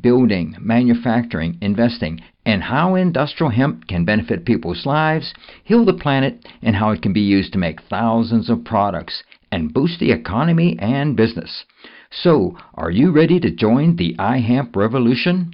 building, manufacturing, investing, and how industrial hemp can benefit people's lives, heal the planet, and how it can be used to make thousands of products and boost the economy and business. So, are you ready to join the iHemp revolution?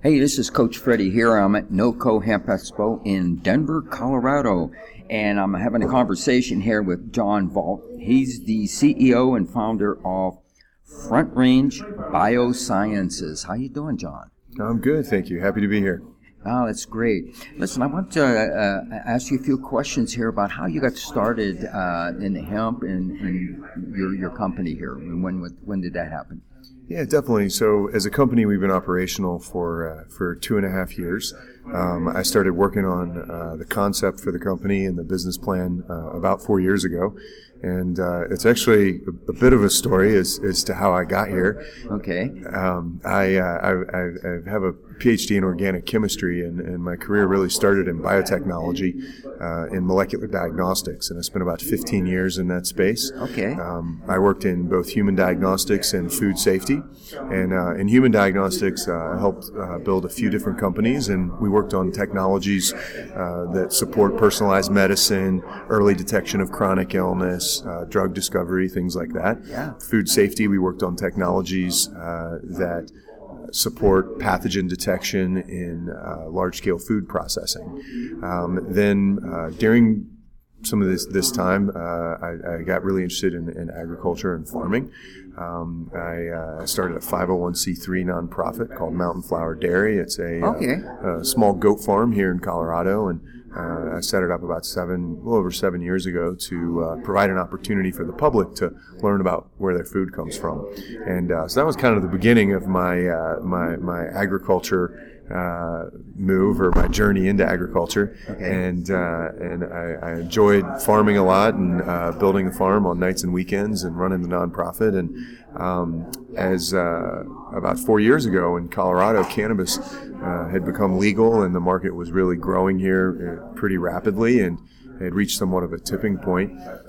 Hey, this is Coach Freddie here. I'm at NOCO Hemp Expo in Denver, Colorado, and I'm having a conversation here with Jon Vaught. He's the CEO and founder of Front Range Biosciences. How you doing, Jon? I'm good, thank you. Happy to be here. Oh, that's great. Listen, I want to uh, ask you a few questions here about how you got started uh, in the hemp and, and your your company here. And when when did that happen? Yeah, definitely. So, as a company, we've been operational for uh, for two and a half years. Um, I started working on uh, the concept for the company and the business plan uh, about four years ago, and uh, it's actually a, a, bit of a story as, as to how I got here. Okay. Um, I, uh, I, I, have a PhD in organic chemistry, and, and my career really started in biotechnology, uh, in molecular diagnostics, and I spent about 15 years in that space. Okay. Um, I worked in both human diagnostics and food safety, and uh, in human diagnostics, uh, I helped uh, build a few different companies, and we worked on technologies uh, that support personalized medicine, early detection of chronic illness, uh, drug discovery, things like that. Yeah. Food safety, we worked on technologies that support pathogen detection in uh, large scale food processing. Um, then uh, during some of this this time, uh, I, I, got really interested in, in agriculture and farming. Um, I uh, started a 501c3 nonprofit called Mountain Flower Dairy. It's a, uh, a small goat farm here in Colorado, and uh, I set it up about seven, a little over seven years ago to uh, provide an opportunity for the public to learn about where their food comes from, and uh, so that was kind of the beginning of my uh, my my agriculture uh, move or my journey into agriculture, and uh, and I, I, enjoyed farming a lot and uh, building a farm on nights and weekends and running the nonprofit. And um, as uh, about four years ago in Colorado, cannabis uh, had become legal and the market was really growing here uh, pretty rapidly. And had reached somewhat of a tipping.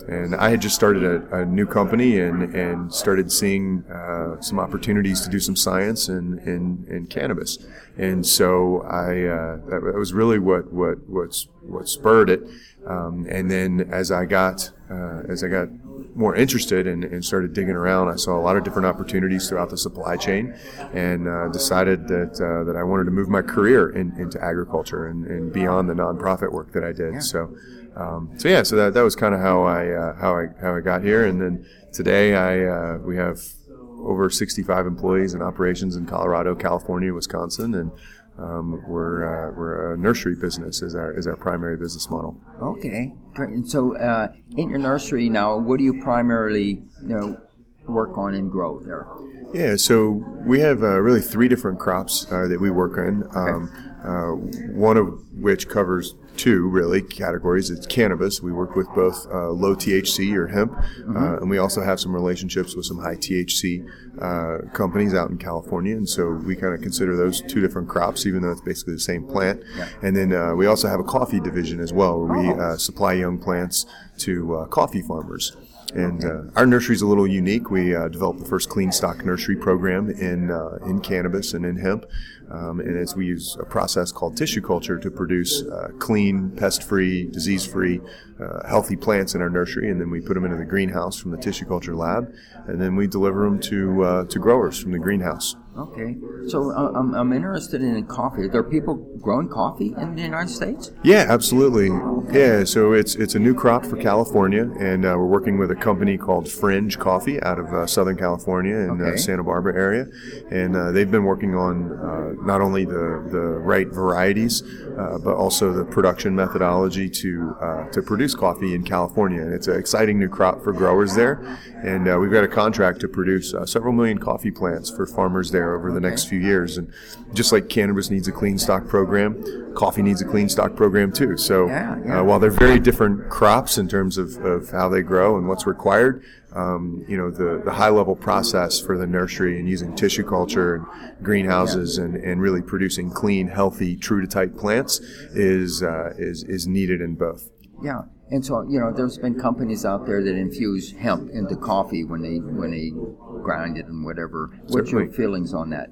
And I had just started a, a new company and, and started seeing uh, some opportunities to do some science in, in, in cannabis. And so I, uh, that was really what, what, what's, what spurred it. Um, and then as I got, uh, as I got more interested and, and, started digging around, I saw a lot of different opportunities throughout the supply chain, and uh, decided that uh, that I wanted to move my career in, into agriculture and, and, beyond the nonprofit work that I did. Yeah. So, um, so yeah, so that, that was kind of how I uh, how I how I got here, and then today I uh, we have over 65 employees in operations in Colorado, California, Wisconsin, and um, we're uh, we're a nursery business is our is our primary business model. Okay, great. And so, uh, in your nursery now, what do you primarily you know work on and grow there? Yeah, so we have uh, really three different crops uh, that we work in. Um, uh, one of which covers two really categories. It's cannabis. We work with both uh, low THC or hemp, mm-hmm. uh, and we also have some relationships with some high THC uh, companies out in California. And so we kind of consider those two different crops, even though it's basically the same plant. Yeah. And then uh, we also have a coffee division as well, where we Oh. uh, supply young plants to uh, coffee farmers. And uh, our nursery is a little unique. We uh, developed the first clean stock nursery program in uh, in cannabis and in hemp, um, and it's we use a process called tissue culture to produce uh, clean, pest-free, disease-free, uh, healthy plants in our nursery, and then we put them into the greenhouse from the tissue culture lab, and then we deliver them to uh, to growers from the greenhouse. Okay, so uh, I'm, I'm interested in coffee. Are there people growing coffee in the United States? Yeah, absolutely. Yeah, so it's it's a new crop for California, and uh, we're working with a company called Frinj Coffee out of uh, Southern California in Okay. uh, Santa Barbara area, and uh, they've been working on uh, not only the the right varieties, uh, but also the production methodology to uh, to produce coffee in California. And it's an exciting new crop for growers there, and uh, we've got a contract to produce uh, several million coffee plants for farmers there there over the next few years. And just like cannabis needs a clean stock program, coffee needs a clean stock program too. So Yeah, yeah. Uh, while they're very different crops in terms of, of how they grow and what's required, um, you know, the, the high level process for the nursery and using tissue culture and greenhouses and, and really producing clean, healthy, true to type plants is, uh, is, is needed in both. Yeah, and so you know, there's been companies out there that infuse hemp into coffee when they when they grind it and whatever. What's your feelings on that?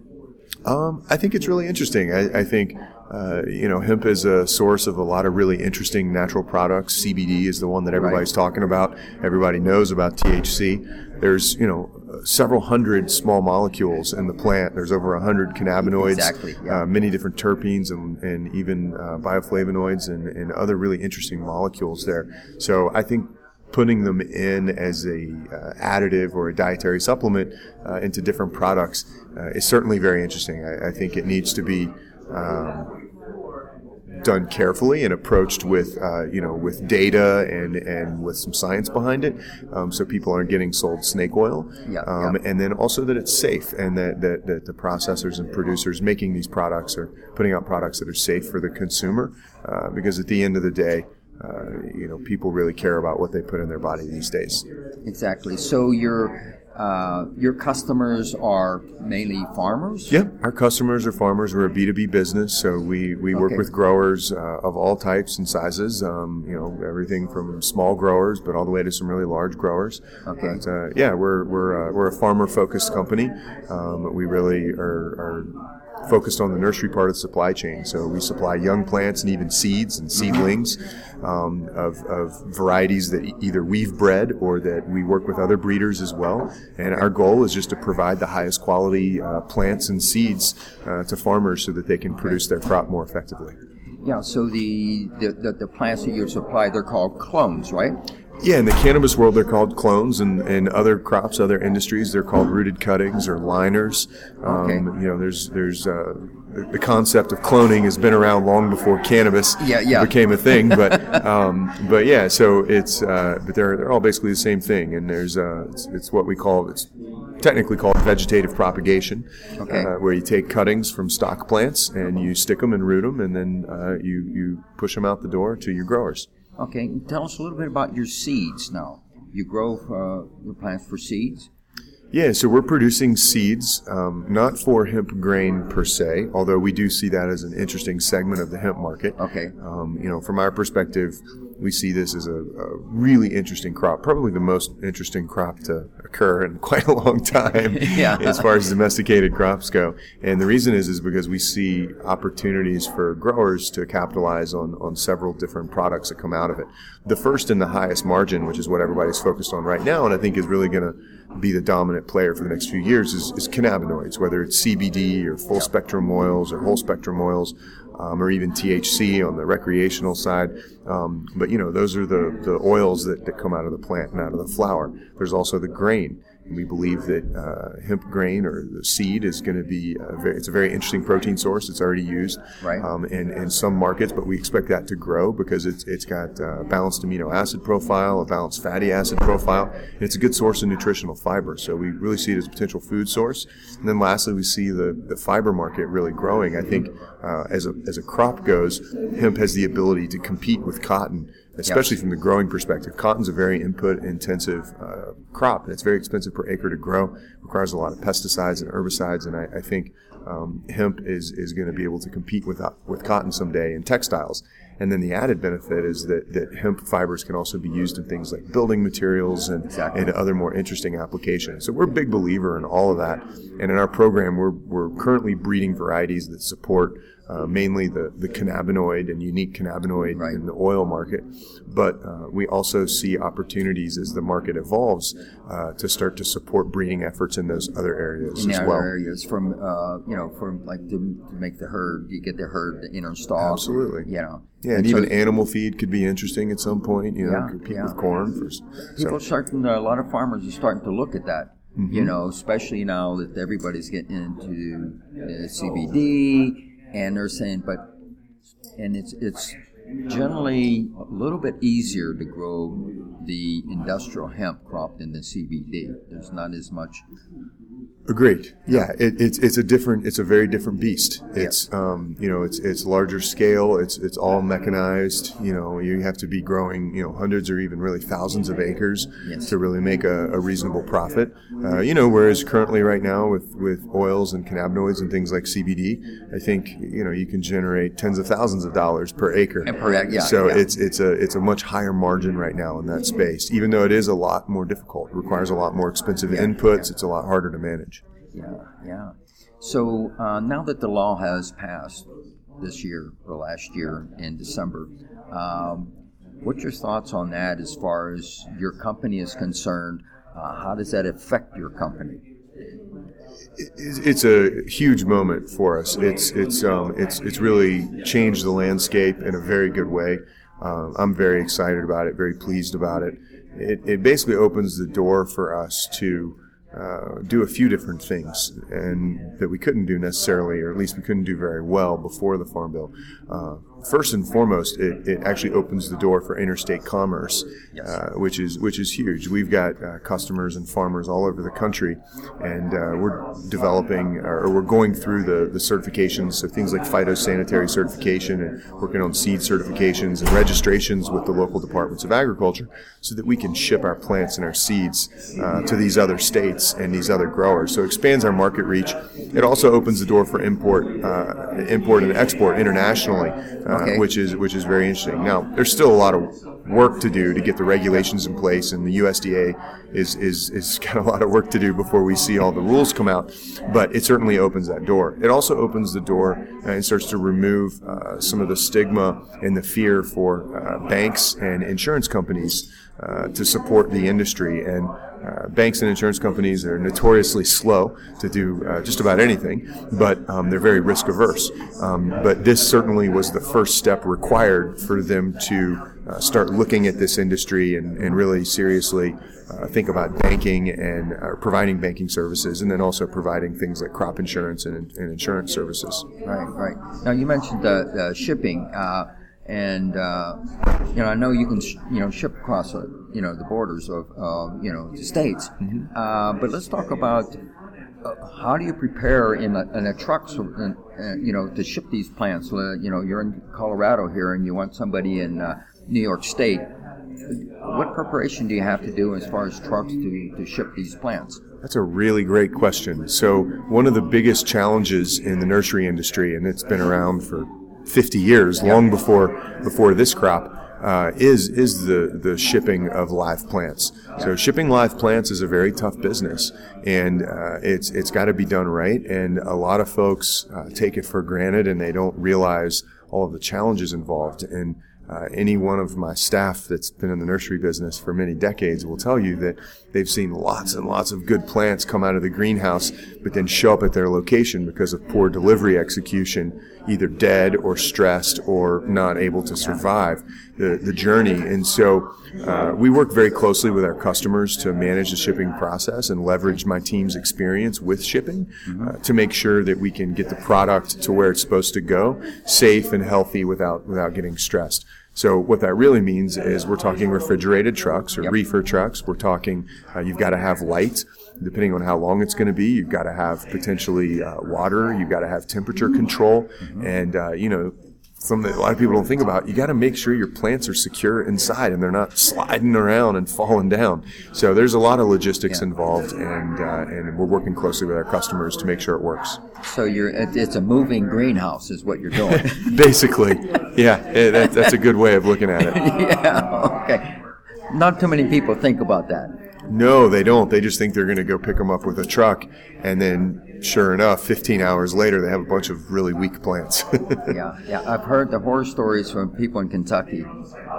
Um, I think it's really interesting. I, I think, uh, you know, hemp is a source of a lot of really interesting natural products. CBD is the one that everybody's talking about. Everybody knows about THC. There's, you know, several hundred small molecules in the plant. There's over a hundred cannabinoids, Exactly, yeah. uh, many different terpenes and, and even uh, bioflavonoids and, and other really interesting molecules there. So I think putting them in as a uh, additive or a dietary supplement uh, into different products uh, is certainly very interesting. I, I think it needs to be um, done carefully and approached with uh, you know with data and and with some science behind it, um, so people aren't getting sold snake oil. Yeah, um, yeah. And then also that it's safe and that, that, that the processors and producers making these products are putting out products that are safe for the consumer, uh, because at the end of the day. Uh, you know, people really care about what they put in their body these days. Exactly. So your uh, your customers are mainly farmers. Yeah, our customers are farmers. We're a B2B business, so we, we work Okay. with growers uh, of all types and sizes. Um, you know, everything from small growers, but all the way to some really large growers. Okay. But, uh, yeah, we're we're uh, we're a farmer-focused company. Um, we really are, are focused on the nursery part of the supply chain. So we supply young plants and even seeds and seedlings um, of, of varieties that either we've bred or that we work with other breeders as well. And our goal is just to provide the highest quality uh, plants and seeds uh, to farmers so that they can produce their crop more effectively. Yeah. So the the, the, the plants that you supply, they're called clones, right? Yeah, in the cannabis world, they're called clones, and, and other crops, other industries, they're called rooted cuttings or liners. Um, Okay. You know, there's there's uh, the, the concept of cloning has been around long before cannabis Yeah, yeah. became a thing. But um, but yeah, so it's uh, but they're they're all basically the same thing, and there's uh, it's, it's what we call it's technically called vegetative propagation, Okay. uh, where you take cuttings from stock plants and you stick them and root them, and then uh, you you push them out the door to your growers. Okay. Tell us a little bit about your seeds now. You grow uh, your plants for seeds. Yeah, so we're producing seeds, um, not for hemp grain per se, although we do see that as an interesting segment of the hemp market. Okay. Um, you know, from our perspective, we see this as a, a really interesting crop, probably the most interesting crop to occur in quite a long time Yeah. as far as domesticated crops go. And the reason is is because we see opportunities for growers to capitalize on, on several different products that come out of it. The first and the highest margin, which is what everybody's focused on right now, and I think is really going to be the dominant player for the next few years, is, is cannabinoids, whether it's CBD or full spectrum oils or whole spectrum oils. Um, or even THC on the recreational side. Um, but you know, those are the, the oils that, that come out of the plant and out of the flower. There's also the grain. We believe that uh, hemp grain or the seed is going to be a very, it's a very interesting protein source. It's already used Right. um, in, in some markets, but we expect that to grow because it's it's got a balanced amino acid profile, a balanced fatty acid profile, and it's a good source of nutritional fiber. So we really see it as a potential food source. And then lastly, we see the, the fiber market really growing. I think uh, as a as a crop goes, hemp has the ability to compete with cotton especially from the growing perspective. Cotton's a very input intensive uh, crop, and it's very expensive per acre to grow. Requires a lot of pesticides and herbicides, and I, I think um, hemp is is going to be able to compete with uh, with cotton someday in textiles. And then the added benefit is that, that hemp fibers can also be used in things like building materials and, Exactly. and other more interesting applications. So we're a big believer in all of that. And in our program, we're, we're currently breeding varieties that support uh, mainly the, the cannabinoid and unique cannabinoid Right. in the oil market. But uh, we also see opportunities as the market evolves uh, to start to support breeding efforts in those other areas in as other well. areas from uh, you know from like to, to make the hurd you get the hurd the inner stalk Absolutely. you know Yeah, and, so even animal feed could be interesting at some point. You know, Yeah, yeah. with corn. For, people so, starting a lot of farmers are starting to look at that Mm-hmm. you know especially now that everybody's getting into uh, CBD and they're saying but and it's it's generally a little bit easier to grow the industrial hemp crop than the CBD there's not as much Agreed. Yeah, it, it's it's a different, it's a very different beast. It's um, you know, it's it's larger scale. It's it's all mechanized. You know, you have to be growing you know hundreds or even really thousands of acres Yes. to really make a, a reasonable profit. Uh, you know, whereas currently right now with with oils and cannabinoids and things like CBD, I think you know you can generate tens of thousands of dollars per acre. Ac- yeah, so yeah. it's it's a it's a much higher margin right now in that space. Even though it is a lot more difficult, it requires a lot more expensive inputs. It's a lot harder to manage. Yeah, yeah. So uh, now that the law has passed this year or last year in December, um, what's your thoughts on that as far as your company is concerned? Uh, how does that affect your company? It's a huge moment for us. It's it's um, it's it's really changed the landscape in a very good way. Um, I'm very excited about it. Very pleased about it. It, it basically opens the door for us to uh, do a few different things, and that we couldn't do necessarily, or at least we couldn't do very well before the Farm Bill. Uh, first and foremost, it, it actually opens the door for interstate commerce, Yes. uh, which is which is huge. We've got uh, customers and farmers all over the country, and uh, we're developing or we're going through the, the certifications, so things like phytosanitary certification and working on seed certifications and registrations with the local departments of agriculture, so that we can ship our plants and our seeds uh, to these other states and these other growers. So it expands our market reach. It also opens the door for import, uh, import and export internationally, uh, Okay. which is which is very interesting. Now, there's still a lot of work to do to get the regulations in place, and the USDA is is is got a lot of work to do before we see all the rules come out. But it certainly opens that door. It also opens the door and starts to remove uh, some of the stigma and the fear for uh, banks and insurance companies uh, to support the industry and. Uh, banks and insurance companies are notoriously slow to do uh, just about anything, but um, they're very risk averse. Um, but this certainly was the first step required for them to uh, start looking at this industry and, and really seriously uh, think about banking and uh, providing banking services, and then also providing things like crop insurance and, and insurance services. Right, right. Now you mentioned shipping, and uh, you know I know you can sh- you know ship across uh, you know the borders of uh, you know the states, uh, but let's talk about uh, how do you prepare in a, in a truck, so, uh, uh, you know, to ship these plants? Uh, you know, you're in Colorado here, and you want somebody in uh, New York State. What preparation do you have to do as far as trucks to, to ship these plants? That's a really great question. So, one of the biggest challenges in the nursery industry, and it's been around for 50 years, long before before this crop, uh, is is the the shipping of live plants. So, shipping live plants is a very tough business, and uh, it's it's got to be done right. And a lot of folks uh, take it for granted, and they don't realize all of the challenges involved. And uh, any one of my staff that's been in the nursery business for many decades will tell you that they've seen lots and lots of good plants come out of the greenhouse, but then show up at their location because of poor delivery execution, either dead or stressed or not able to survive the, the journey. And so uh, we work very closely with our customers to manage the shipping process and leverage my team's experience with shipping uh, to make sure that we can get the product to where it's supposed to go, safe and healthy without without getting stressed. So what that really means is we're talking refrigerated trucks or Yep. reefer trucks. We're talking uh, you've got to have light, depending on how long it's going to be. You've got to have potentially uh, water. You've got to have temperature control, and uh, you know. Something that a lot of people don't think about. You got to make sure your plants are secure inside and they're not sliding around and falling down. So there's a lot of logistics Yeah. involved, and uh, and we're working closely with our customers to make sure it works. So you're it's a moving greenhouse, is what you're doing. Basically, yeah, that, that's a good way of looking at it. yeah. Okay. Not too many people think about that. No, they don't. They just think they're going to go pick them up with a truck, and then, sure enough, 15 hours later, they have a bunch of really weak plants. Yeah, yeah. I've heard the horror stories from people in Kentucky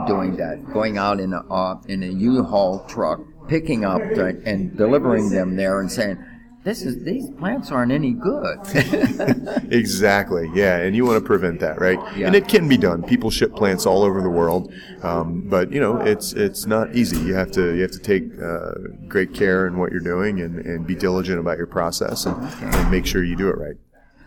doing that, going out in a uh, in a U-Haul truck, picking up the, and delivering them there, and saying, "This is these plants aren't any good." exactly. Yeah, and you want to prevent that, right? Yeah. And it can be done. People ship plants all over the world, um, but you know, it's it's not easy. You have to you have to take uh, great care in what you're doing and, and be diligent about your process and, and make sure you do it right.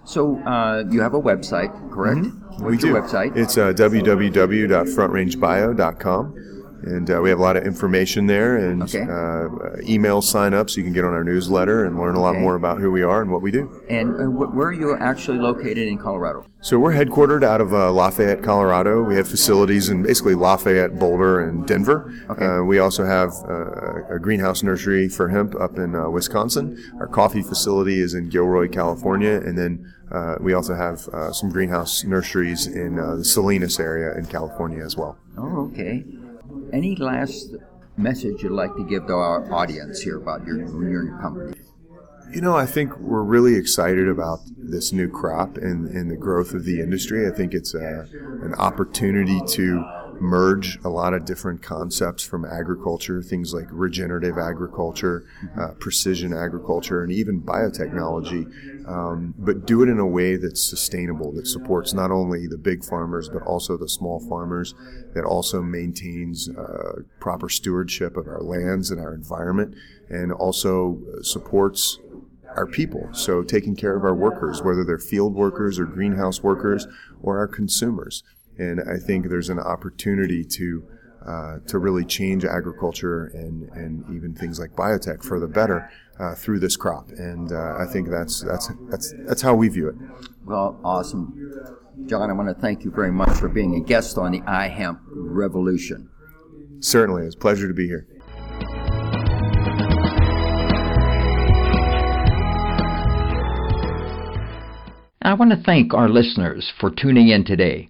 so uh, you have a website, correct? we What's do. your website? It's uh, www.frontrangebio.com. and uh, we have a lot of information there and Okay. uh, email sign up so you can get on our newsletter and learn a lot Okay. more about who we are and what we do. And uh, wh- where are you actually located in Colorado? So we're headquartered out of uh, Lafayette, Colorado. We have facilities in basically Lafayette, Boulder, and Denver. Okay. Uh, we also have uh, a greenhouse nursery for hemp up in uh, Wisconsin. Our coffee facility is in Gilroy, California, and then uh, we also have uh, some greenhouse nurseries in uh, the Salinas area in California as well. Oh, okay. Any last message you'd like to give to our audience here about your your company? You know, I think we're really excited about this new crop and, and the growth of the industry. I think it's a, an opportunity to merge a lot of different concepts from agriculture, things like regenerative agriculture, uh, precision agriculture, and even biotechnology, um, but do it in a way that's sustainable, that supports not only the big farmers, but also the small farmers, that also maintains uh, proper stewardship of our lands and our environment, and also supports our people. So taking care of our workers, whether they're field workers or greenhouse workers or our consumers. And I think there's an opportunity to uh, to really change agriculture and, and even things like biotech for the better uh, through this crop. And uh, I think that's that's that's that's how we view it. Well, awesome. Jon, I want to thank you very much for being a guest on the iHemp Revolution. Certainly, it's a pleasure to be here. I want to thank our listeners for tuning in today.